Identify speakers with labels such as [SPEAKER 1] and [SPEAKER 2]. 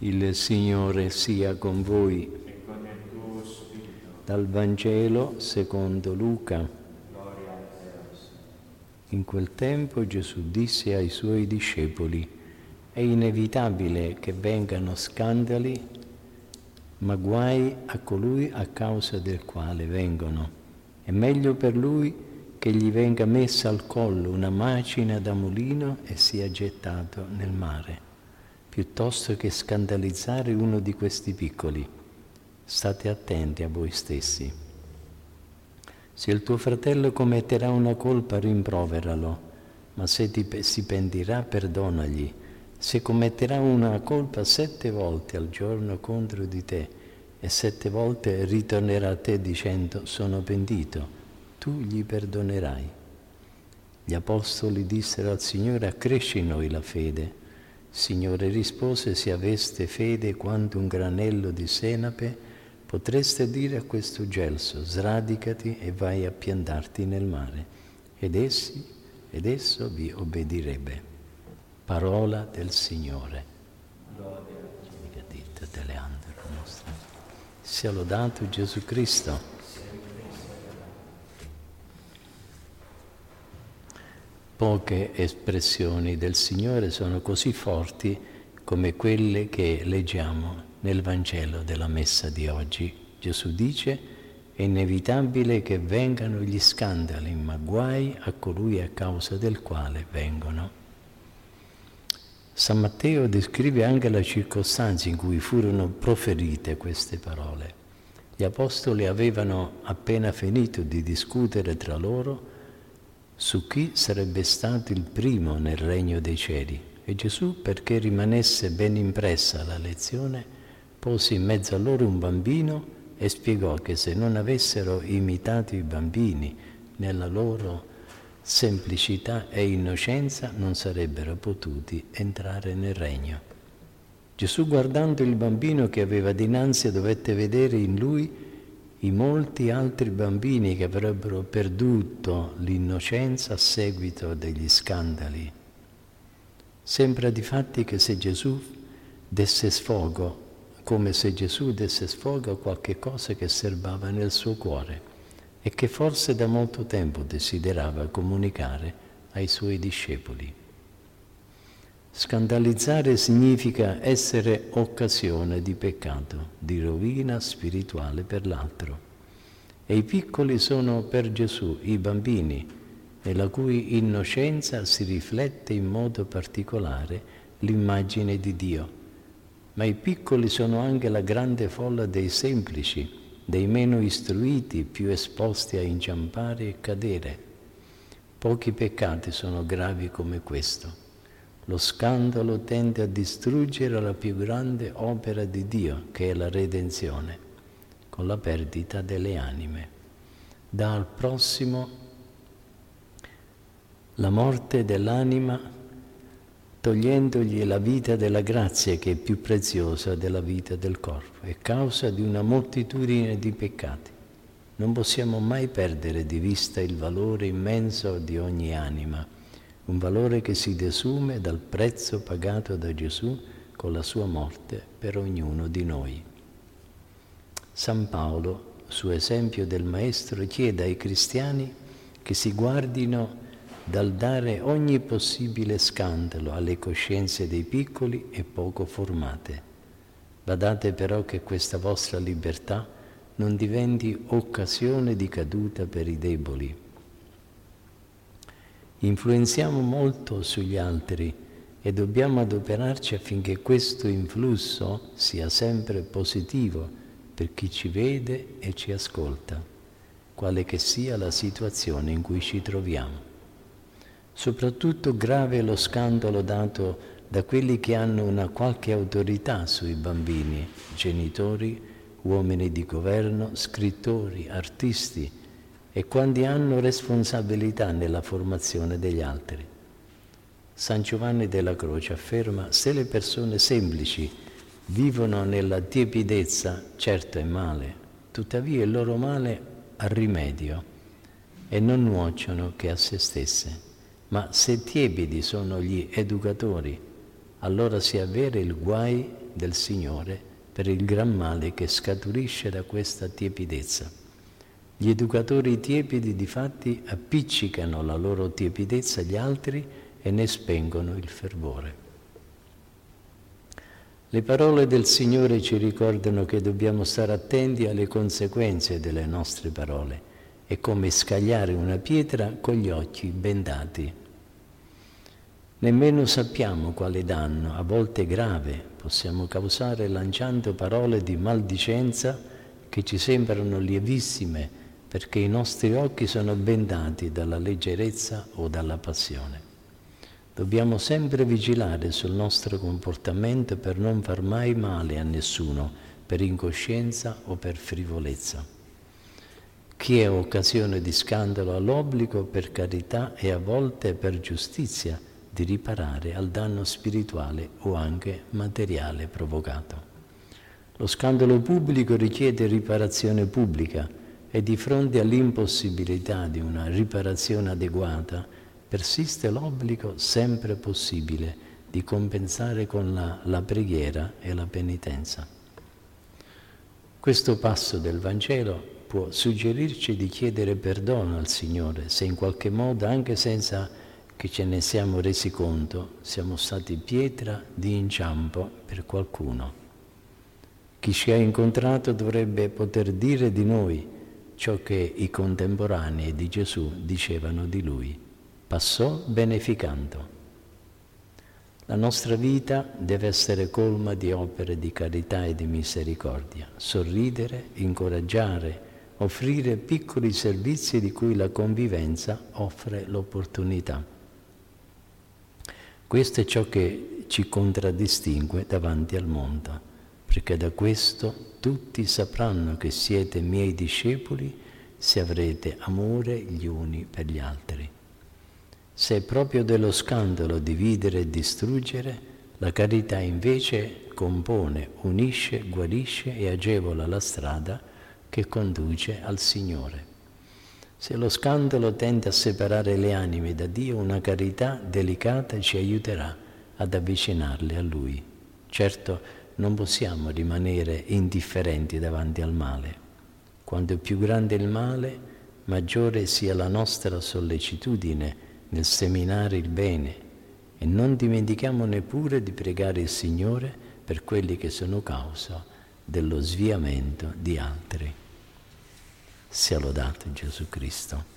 [SPEAKER 1] Il Signore sia con voi.
[SPEAKER 2] e con il tuo spirito.
[SPEAKER 1] Dal Vangelo secondo Luca. In quel tempo Gesù disse ai suoi discepoli, è inevitabile che vengano scandali, ma guai a colui a causa del quale vengono. È meglio per lui che gli venga messa al collo una macina da mulino e sia gettato nel mare, piuttosto che scandalizzare uno di questi piccoli. State attenti a voi stessi. Se il tuo fratello commetterà una colpa, rimproveralo, ma se ti, si pentirà, perdonagli. Se commetterà una colpa sette volte al giorno contro di te e sette volte ritornerà a te dicendo sono pentito, tu gli perdonerai. Gli apostoli dissero al Signore accresci in noi la fede. Signore rispose se aveste fede quanto un granello di senape, potreste dire a questo gelso sradicati e vai a piantarti nel mare ed, essi, ed esso vi obbedirebbe. Parola del Signore. Nostre. Sia lodato Gesù Cristo. Poche espressioni del Signore sono così forti come quelle che leggiamo nel Vangelo della Messa di oggi. Gesù dice è inevitabile che vengano gli scandali, ma guai a colui a causa del quale vengono. San Matteo descrive anche la circostanza in cui furono proferite queste parole. Gli apostoli avevano appena finito di discutere tra loro su chi sarebbe stato il primo nel regno dei cieli e Gesù, perché rimanesse ben impressa la lezione, pose in mezzo a loro un bambino e spiegò che se non avessero imitato i bambini nella loro semplicità e innocenza non sarebbero potuti entrare nel regno. Gesù guardando il bambino che aveva dinanzi dovette vedere in lui i molti altri bambini che avrebbero perduto l'innocenza a seguito degli scandali. Sembra di fatti che se Gesù desse sfogo, come se Gesù desse sfogo a qualche cosa che serbava nel suo cuore e che forse da molto tempo desiderava comunicare ai suoi discepoli. Scandalizzare significa essere occasione di peccato, di rovina spirituale per l'altro. E i piccoli sono per Gesù i bambini, nella cui innocenza si riflette in modo particolare l'immagine di Dio. Ma i piccoli sono anche la grande folla dei semplici, dei meno istruiti, più esposti a inciampare e cadere. Pochi peccati sono gravi come questo. Lo scandalo tende a distruggere la più grande opera di Dio, che è la redenzione, con la perdita delle anime. Dà al prossimo la morte dell'anima, togliendogli la vita della grazia che è più preziosa della vita del corpo, è causa di una moltitudine di peccati. Non possiamo mai perdere di vista il valore immenso di ogni anima un valore che si desume dal prezzo pagato da Gesù con la sua morte per ognuno di noi. San Paolo, su esempio del Maestro, chiede ai cristiani che si guardino dal dare ogni possibile scandalo alle coscienze dei piccoli e poco formate. Badate però che questa vostra libertà non diventi occasione di caduta per i deboli Influenziamo molto sugli altri e dobbiamo adoperarci affinché questo influsso sia sempre positivo per chi ci vede e ci ascolta, quale che sia la situazione in cui ci troviamo. Soprattutto grave è lo scandalo dato da quelli che hanno una qualche autorità sui bambini, genitori, uomini di governo, scrittori, artisti, e quando hanno responsabilità nella formazione degli altri. San Giovanni della Croce afferma, se le persone semplici vivono nella tiepidezza, certo è male, tuttavia il loro male ha rimedio e non nuociono che a se stesse. Ma se tiepidi sono gli educatori, allora si avvera il guai del Signore per il gran male che scaturisce da questa tiepidezza. Gli educatori tiepidi difatti appiccicano la loro tiepidezza agli altri e ne spengono il fervore. Le parole del Signore ci ricordano che dobbiamo stare attenti alle conseguenze delle nostre parole. È come scagliare una pietra con gli occhi bendati. Nemmeno sappiamo quale danno, a volte grave, possiamo causare lanciando parole di maldicenza che ci sembrano lievissime perché i nostri occhi sono bendati dalla leggerezza o dalla passione. Dobbiamo sempre vigilare sul nostro comportamento per non far mai male a nessuno, per incoscienza o per frivolezza. Chi è occasione di scandalo ha l'obbligo per carità e a volte per giustizia di riparare al danno spirituale o anche materiale provocato. Lo scandalo pubblico richiede riparazione pubblica e di fronte all'impossibilità di una riparazione adeguata persiste l'obbligo sempre possibile di compensare con la, la preghiera e la penitenza. Questo passo del Vangelo può suggerirci di chiedere perdono al Signore se in qualche modo, anche senza che ce ne siamo resi conto, siamo stati pietra di inciampo per qualcuno. Chi ci ha incontrato dovrebbe poter dire di noi ciò che i contemporanei di Gesù dicevano di lui passò beneficando. La nostra vita deve essere colma di opere di carità e di misericordia, sorridere, incoraggiare, offrire piccoli servizi di cui la convivenza offre l'opportunità. Questo è ciò che ci contraddistingue davanti al mondo, perché da questo tutti sapranno che siete miei discepoli se avrete amore gli uni per gli altri. Se è proprio dello scandalo dividere e distruggere, la carità invece compone, unisce, guarisce e agevola la strada che conduce al Signore. Se lo scandalo tende a separare le anime da Dio, una carità delicata ci aiuterà ad avvicinarle a Lui. Certo, non possiamo rimanere indifferenti davanti al male. Quanto più grande il male, maggiore sia la nostra sollecitudine nel seminare il bene e non dimentichiamo neppure di pregare il Signore per quelli che sono causa dello sviamento di altri. Sia lodato Gesù Cristo.